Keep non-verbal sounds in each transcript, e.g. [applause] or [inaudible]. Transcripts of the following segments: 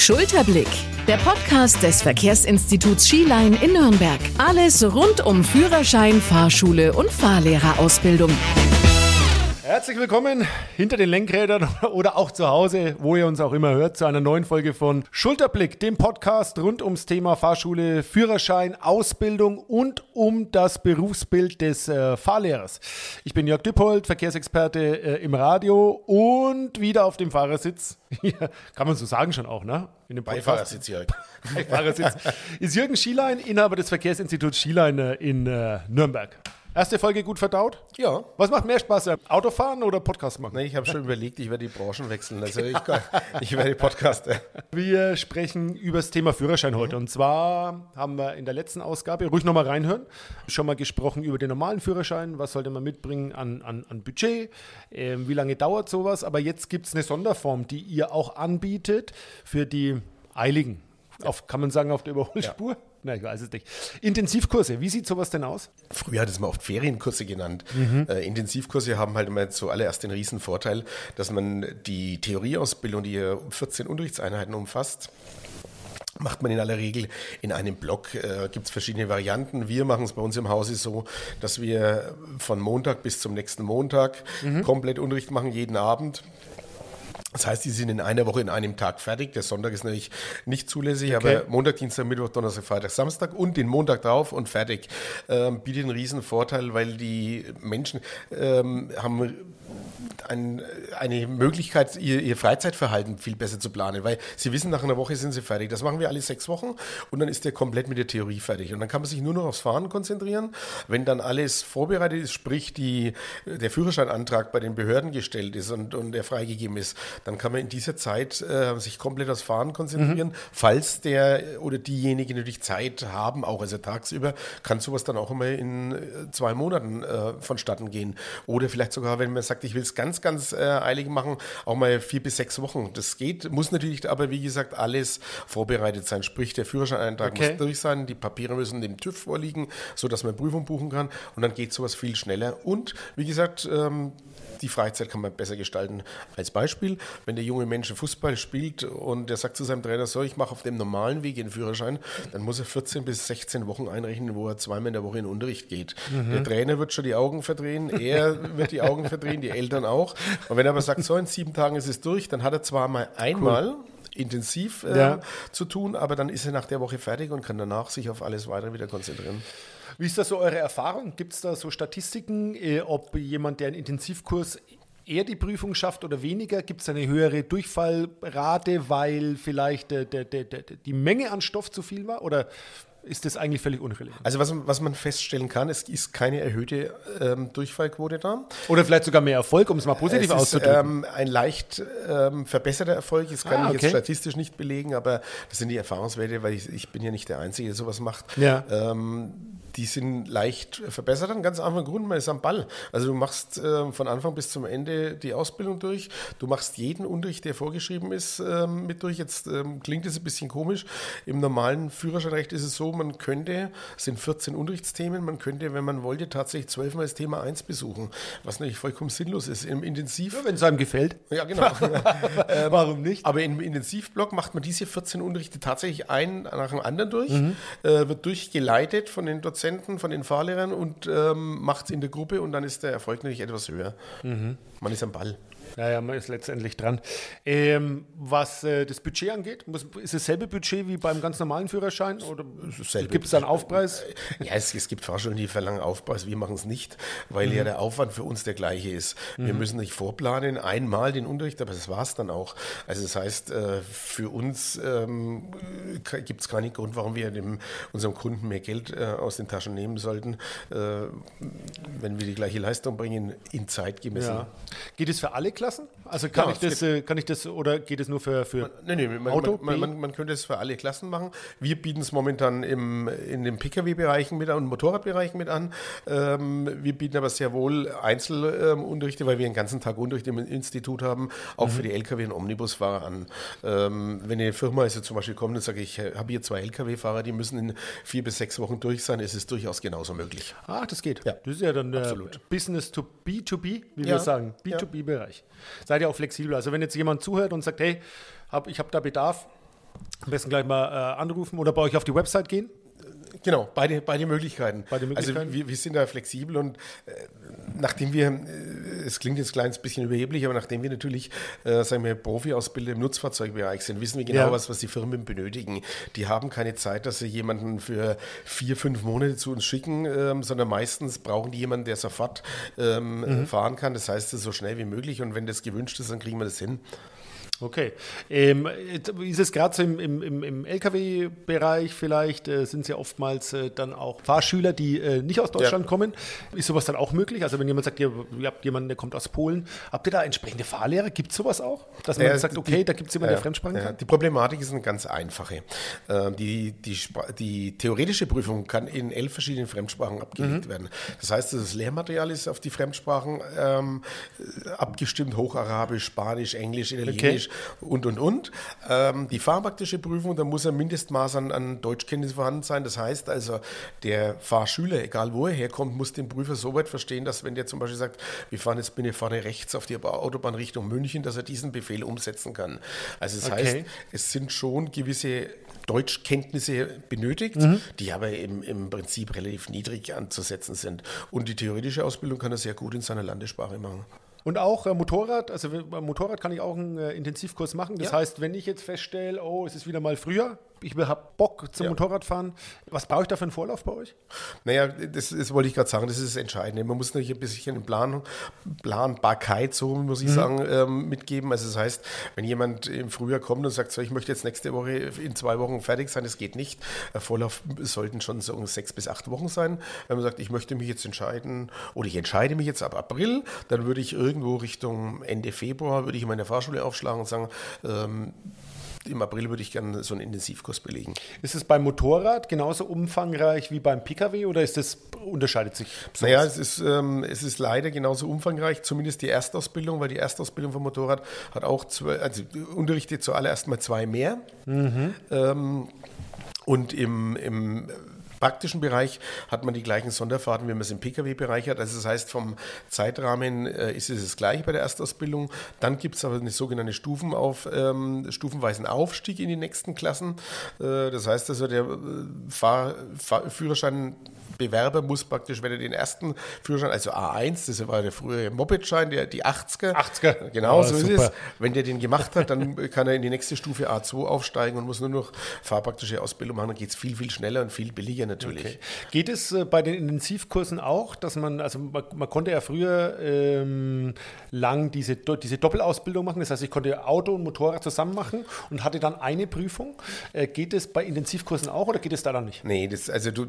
Schulterblick, der Podcast des Verkehrsinstituts Skiline in Nürnberg. Alles rund um Führerschein, Fahrschule und Fahrlehrerausbildung. Herzlich willkommen hinter den Lenkrädern [laughs] oder auch zu Hause, wo ihr uns auch immer hört, zu einer neuen Folge von Schulterblick, dem Podcast rund ums Thema Fahrschule, Führerschein, Ausbildung und um das Berufsbild des äh, Fahrlehrers. Ich bin Jörg Düppold, Verkehrsexperte äh, im Radio und wieder auf dem Fahrersitz. [laughs] kann man so sagen schon auch, ne? In dem Beifahrersitz, Jörg. [laughs] Beifahrersitz ist Jürgen Schielein, Inhaber des Verkehrsinstituts Schielein äh, in äh, Nürnberg. Erste Folge gut verdaut? Ja. Was macht mehr Spaß, äh, Autofahren oder Podcast machen? Nee, ich habe schon überlegt, ich werde die Branchen wechseln. Also ich, [laughs] ich werde Podcaster. Wir sprechen über das Thema Führerschein heute. Und zwar haben wir in der letzten Ausgabe, ruhig nochmal reinhören, schon mal gesprochen über den normalen Führerschein. Was sollte man mitbringen an, an, an Budget? Ähm, wie lange dauert sowas? Aber jetzt gibt es eine Sonderform, die ihr auch anbietet für die Eiligen. Auf, kann man sagen, auf der Überholspur? Ja. Na, ich weiß es nicht. Intensivkurse, wie sieht sowas denn aus? Früher hat es man oft Ferienkurse genannt. Mhm. Äh, Intensivkurse haben halt immer zuallererst den riesen Vorteil, dass man die Theorieausbildung, die ja 14 Unterrichtseinheiten umfasst, macht man in aller Regel in einem Block. Äh, Gibt es verschiedene Varianten. Wir machen es bei uns im Hause so, dass wir von Montag bis zum nächsten Montag mhm. komplett Unterricht machen, jeden Abend. Das heißt, die sind in einer Woche in einem Tag fertig. Der Sonntag ist natürlich nicht zulässig, okay. aber Montag, Dienstag, Mittwoch, Donnerstag, Freitag, Samstag und den Montag drauf und fertig. Ähm, bietet einen riesen Vorteil, weil die Menschen ähm, haben ein, eine Möglichkeit, ihr, ihr, Freizeitverhalten viel besser zu planen, weil sie wissen, nach einer Woche sind sie fertig. Das machen wir alle sechs Wochen und dann ist der komplett mit der Theorie fertig. Und dann kann man sich nur noch aufs Fahren konzentrieren. Wenn dann alles vorbereitet ist, sprich die, der Führerscheinantrag bei den Behörden gestellt ist und, und der freigegeben ist, dann kann man in dieser Zeit äh, sich komplett aufs Fahren konzentrieren. Mhm. Falls der oder diejenigen natürlich Zeit haben, auch also tagsüber, kann sowas dann auch immer in äh, zwei Monaten äh, vonstatten gehen. Oder vielleicht sogar, wenn man sagt, ich will es ganz, ganz äh, eilig machen, auch mal vier bis sechs Wochen. Das geht, muss natürlich aber, wie gesagt, alles vorbereitet sein. Sprich, der Führerscheineintrag okay. muss durch sein, die Papiere müssen dem TÜV vorliegen, sodass man Prüfung buchen kann und dann geht sowas viel schneller. Und wie gesagt, ähm, die Freizeit kann man besser gestalten. Als Beispiel, wenn der junge Mensch Fußball spielt und der sagt zu seinem Trainer, so, ich mache auf dem normalen Weg den Führerschein, dann muss er 14 bis 16 Wochen einrechnen, wo er zweimal in der Woche in den Unterricht geht. Mhm. Der Trainer wird schon die Augen verdrehen, er wird die Augen verdrehen, die Eltern auch. Und wenn er aber sagt, so, in sieben Tagen ist es durch, dann hat er zwar mal einmal cool intensiv äh, ja. zu tun, aber dann ist er nach der Woche fertig und kann danach sich auf alles weitere wieder konzentrieren. Wie ist das so eure Erfahrung? Gibt es da so Statistiken, äh, ob jemand, der einen Intensivkurs eher die Prüfung schafft oder weniger? Gibt es eine höhere Durchfallrate, weil vielleicht der, der, der, die Menge an Stoff zu viel war? Oder ist das eigentlich völlig unrelevant. Also was, was man feststellen kann, es ist keine erhöhte ähm, Durchfallquote da. Oder vielleicht sogar mehr Erfolg, um es mal positiv es auszudrücken. Ist, ähm, ein leicht ähm, verbesserter Erfolg, das kann ah, okay. ich jetzt statistisch nicht belegen, aber das sind die Erfahrungswerte, weil ich, ich bin ja nicht der Einzige, der sowas macht. Ja. Ähm, die sind leicht verbessert. Ein ganz einfacher Grund, man ist am Ball. Also du machst äh, von Anfang bis zum Ende die Ausbildung durch. Du machst jeden Unterricht, der vorgeschrieben ist, ähm, mit durch. Jetzt ähm, klingt es ein bisschen komisch. Im normalen Führerscheinrecht ist es so, man könnte, es sind 14 Unterrichtsthemen, man könnte, wenn man wollte, tatsächlich zwölfmal das Thema 1 besuchen, was natürlich vollkommen sinnlos ist. Im Intensiv... Ja, wenn es einem gefällt. Ja, genau. [laughs] äh, Warum nicht? Aber im Intensivblock macht man diese 14 Unterrichte tatsächlich einen nach dem anderen durch, mhm. äh, wird durchgeleitet von den Dozenten Dozenten, von den Fahrlehrern und ähm, macht es in der Gruppe und dann ist der Erfolg natürlich etwas höher. Mhm. Man ist am Ball. Ja, ja, man ist letztendlich dran. Ähm, was äh, das Budget angeht, muss, ist es dasselbe Budget wie beim ganz normalen Führerschein oder gibt es da einen Aufpreis? Ja, es, es gibt Fahrschulen, die verlangen Aufpreis. Wir machen es nicht, weil mhm. ja der Aufwand für uns der gleiche ist. Wir mhm. müssen nicht vorplanen, einmal den Unterricht, aber das war es dann auch. Also das heißt, äh, für uns ähm, gibt es keinen Grund, warum wir dem, unserem Kunden mehr Geld äh, aus den Taschen nehmen sollten, äh, wenn wir die gleiche Leistung bringen, in Zeit gemessen. Ja. Geht es für alle Klassen? Also kann, ja, ich das, äh, kann ich das oder geht es nur für, für man, nee, nee, man, Auto? Man, man, man, könnte es für alle Klassen machen. Wir bieten es momentan im, in den Pkw-Bereichen mit an und Motorradbereichen mit an. Ähm, wir bieten aber sehr wohl Einzelunterrichte, ähm, weil wir den ganzen Tag Unterricht im Institut haben, auch mhm. für die Lkw- und Omnibusfahrer an. Ähm, wenn eine Firma also zum Beispiel kommt und sagt, ich habe hier zwei Lkw-Fahrer, die müssen in vier bis sechs Wochen durch sein, ist es durchaus genauso möglich. Ach, das geht. Ja. Das ist ja dann Absolut. Business to B2B, wie ja. wir sagen, B2B-Bereich. Seid ihr auch flexibel. Also wenn jetzt jemand zuhört und sagt, hey, hab, ich habe da Bedarf, Am besten gleich mal äh, anrufen oder bei euch auf die Website gehen. Genau, beide, beide Möglichkeiten. Beide Möglichkeiten. Also wir, wir sind da flexibel und äh, nachdem wir, äh, es klingt jetzt ein kleines bisschen überheblich, aber nachdem wir natürlich, äh, sagen wir, Profi-Ausbilder im Nutzfahrzeugbereich sind, wissen wir genau, Ja. was, was die Firmen benötigen. Die haben keine Zeit, dass sie jemanden für vier, fünf Monate zu uns schicken, ähm, sondern meistens brauchen die jemanden, der sofort ähm, Mhm. fahren kann. Das heißt, so schnell wie möglich und wenn das gewünscht ist, dann kriegen wir das hin. Okay. Ähm, ist es gerade so im, im, im, Lkw-Bereich vielleicht, äh, sind es ja oftmals äh, dann auch Fahrschüler, die äh, nicht aus Deutschland Ja. kommen. Ist sowas dann auch möglich? Also wenn jemand sagt, ihr, ihr habt jemanden, der kommt aus Polen, habt ihr da entsprechende Fahrlehrer? Gibt es sowas auch? Dass man sagt, die- okay, da gibt es jemanden, der Fremdsprachen kann? Die Problematik ist eine ganz einfache. Ähm, Die, die, die theoretische Prüfung kann in elf verschiedenen Fremdsprachen abgelegt Mhm. werden. Das heißt, das Lehrmaterial ist auf die Fremdsprachen ähm, äh, abgestimmt, Hocharabisch, Spanisch, Englisch, Italienisch und, und, und. Ähm, die fahrpraktische Prüfung, da muss ein Mindestmaß an, an Deutschkenntnis vorhanden sein. Das heißt also, der Fahrschüler, egal wo er herkommt, muss den Prüfer so weit verstehen, dass wenn der zum Beispiel sagt, wir fahren jetzt ich vorne rechts auf die Autobahn Richtung München, dass er diesen Befehl umsetzen kann. Also das Okay. heißt, es sind schon gewisse Deutschkenntnisse benötigt, Mhm. die aber im, im Prinzip relativ niedrig anzusetzen sind. Und die theoretische Ausbildung kann er sehr gut in seiner Landessprache machen. Und auch äh, Motorrad, also beim Motorrad kann ich auch einen äh, Intensivkurs machen. Das Ja. heißt, wenn ich jetzt feststelle, oh, es ist wieder mal früher, ich habe Bock zum Ja. Motorradfahren, was brauche ich da für einen Vorlauf bei euch? Naja, das, das wollte ich gerade sagen, das ist das Entscheidende. Man muss natürlich ein bisschen Plan, Planbarkeit, so muss ich Mhm. sagen, ähm, mitgeben. Also das heißt, wenn jemand im Frühjahr kommt und sagt, so, ich möchte jetzt nächste Woche in zwei Wochen fertig sein, das geht nicht. Vorlauf sollten schon so sechs bis acht Wochen sein. Wenn man sagt, ich möchte mich jetzt entscheiden oder ich entscheide mich jetzt ab April, dann würde ich irgendwo Richtung Ende Februar, würde ich meine Fahrschule aufschlagen und sagen, ähm, im April würde ich gerne so einen Intensivkurs belegen. Ist es beim Motorrad genauso umfangreich wie beim Pkw oder ist das unterscheidet sich? Naja, es ist, ähm, es ist leider genauso umfangreich, zumindest die Erstausbildung, weil die Erstausbildung vom Motorrad hat auch zwei, also unterrichtet zuallererst mal zwei mehr. Ähm, und im, im praktischen Bereich hat man die gleichen Sonderfahrten, wie man es im Pkw-Bereich hat. Also das heißt, vom Zeitrahmen äh, ist es das gleiche bei der Erstausbildung. Dann gibt es aber eine sogenannte Stufenauf, ähm, stufenweisen Aufstieg in die nächsten Klassen. Äh, das heißt also, der äh, Fahr, Fahr, Führerschein Bewerber muss praktisch, wenn er den ersten Führerschein, also A1, das war der frühere Mopedschein, der, die 80er. 80er. Genau, Ah, so ist super. es. Wenn der den gemacht hat, dann [laughs] kann er in die nächste Stufe A2 aufsteigen und muss nur noch fahrpraktische Ausbildung machen. Dann geht es viel, viel schneller und viel billiger natürlich. Okay. Geht es äh, bei den Intensivkursen auch, dass man, also man, man konnte ja früher ähm, lang diese, diese Doppelausbildung machen, das heißt, ich konnte Auto und Motorrad zusammen machen und hatte dann eine Prüfung. Äh, geht es bei Intensivkursen auch oder geht es da dann nicht? Nee, das, also du,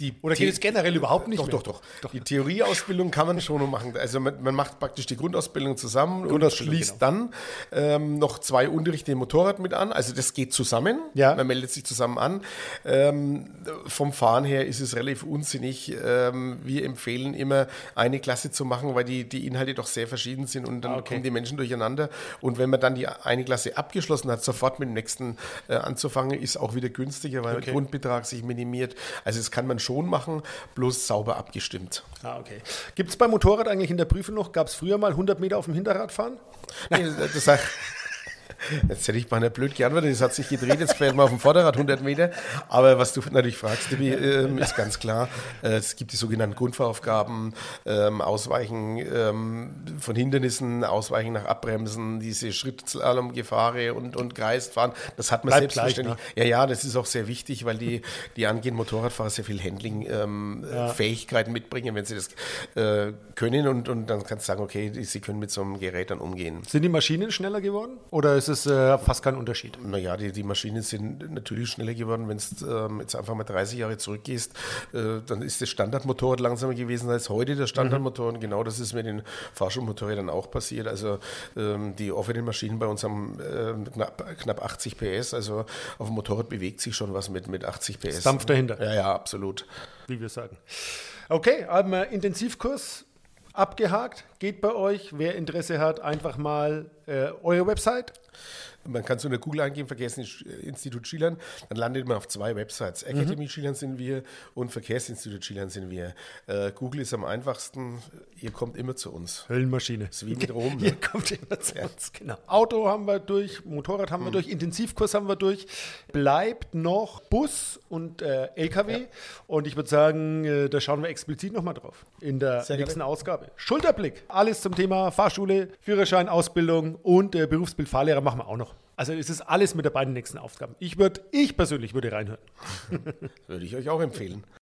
die. Oder geht es generell überhaupt nicht Doch, mehr? doch, doch, Die Theorieausbildung kann man schon machen. Also man, man macht praktisch die Grundausbildung zusammen und Grundausbildung, schließt dann ähm, noch zwei Unterrichte im Motorrad mit an. Also das geht zusammen. Ja. Man meldet sich zusammen an. Ähm, vom Fahren her ist es relativ unsinnig. Ähm, wir empfehlen immer, eine Klasse zu machen, weil die, die Inhalte doch sehr verschieden sind und dann Ah, okay. kommen die Menschen durcheinander. Und wenn man dann die eine Klasse abgeschlossen hat, sofort mit dem nächsten äh, anzufangen, ist auch wieder günstiger, weil Okay. der Grundbetrag sich minimiert. Also das kann man schon machen, bloß sauber abgestimmt. Ah, okay. Gibt es beim Motorrad eigentlich in der Prüfung noch, gab es früher mal 100 Meter auf dem Hinterrad fahren? Nee, das heißt, jetzt hätte ich beinahe blöd geantwortet, das hat sich gedreht, jetzt fährt man auf dem Vorderrad 100 Meter. Aber was du natürlich fragst, Debbie, ähm, ist ganz klar, äh, es gibt die sogenannten Grundfahraufgaben, ähm, Ausweichen ähm, von Hindernissen, Ausweichen nach Abbremsen, diese Schrittslalom-Gefahre und, und Kreisfahren, das hat man Bleibt selbstverständlich. gleich, Ja, ja, das ist auch sehr wichtig, weil die, die angehenden Motorradfahrer sehr viel Handling-Fähigkeiten mitbringen, wenn sie das äh, können. Und, und dann kannst du sagen, okay, sie können mit so einem Gerät dann umgehen. Sind die Maschinen schneller geworden oder ist es äh, fast kein Unterschied? Naja, die, die Maschinen sind natürlich schneller geworden. Wenn du ähm, jetzt einfach mal 30 Jahre zurückgehst, äh, dann ist das Standardmotorrad langsamer gewesen als heute der Standardmotor. Und genau das ist mit den Fahrschulmotorrädern auch passiert. Also ähm, die offenen Maschinen bei uns haben ähm, knapp, knapp 80 PS. Also auf dem Motorrad bewegt sich schon was mit, mit 80 PS. Dampf dahinter. Ja, ja, absolut. wie wir sagen. Okay, haben wir Intensivkurs abgehakt. Geht bei euch. Wer Interesse hat, einfach mal äh, eure Website. Man kann so eine Google eingeben, Verkehrsinstitut Skilern, dann landet man auf zwei Websites. Academy Skilern sind wir und Verkehrsinstitut Skilern sind wir. Äh, Google ist am einfachsten, ihr kommt immer zu uns. Höllenmaschine. Das ist wie mit Rom. [laughs] Ihr Ne? kommt immer zu uns, genau. Auto haben wir durch, Motorrad haben wir durch, Intensivkurs haben wir durch. Bleibt noch Bus und äh, LKW. Und ich würde sagen, äh, da schauen wir explizit nochmal drauf in der Sehr nächsten gerne. Ausgabe. Schulterblick. Alles zum Thema Fahrschule, Führerschein, Ausbildung und äh, Berufsbild Fahrlehrer machen wir auch noch. Also es ist alles mit dabei in den nächsten Aufgaben. Ich würde, ich persönlich würde reinhören. [laughs] Würde ich euch auch empfehlen.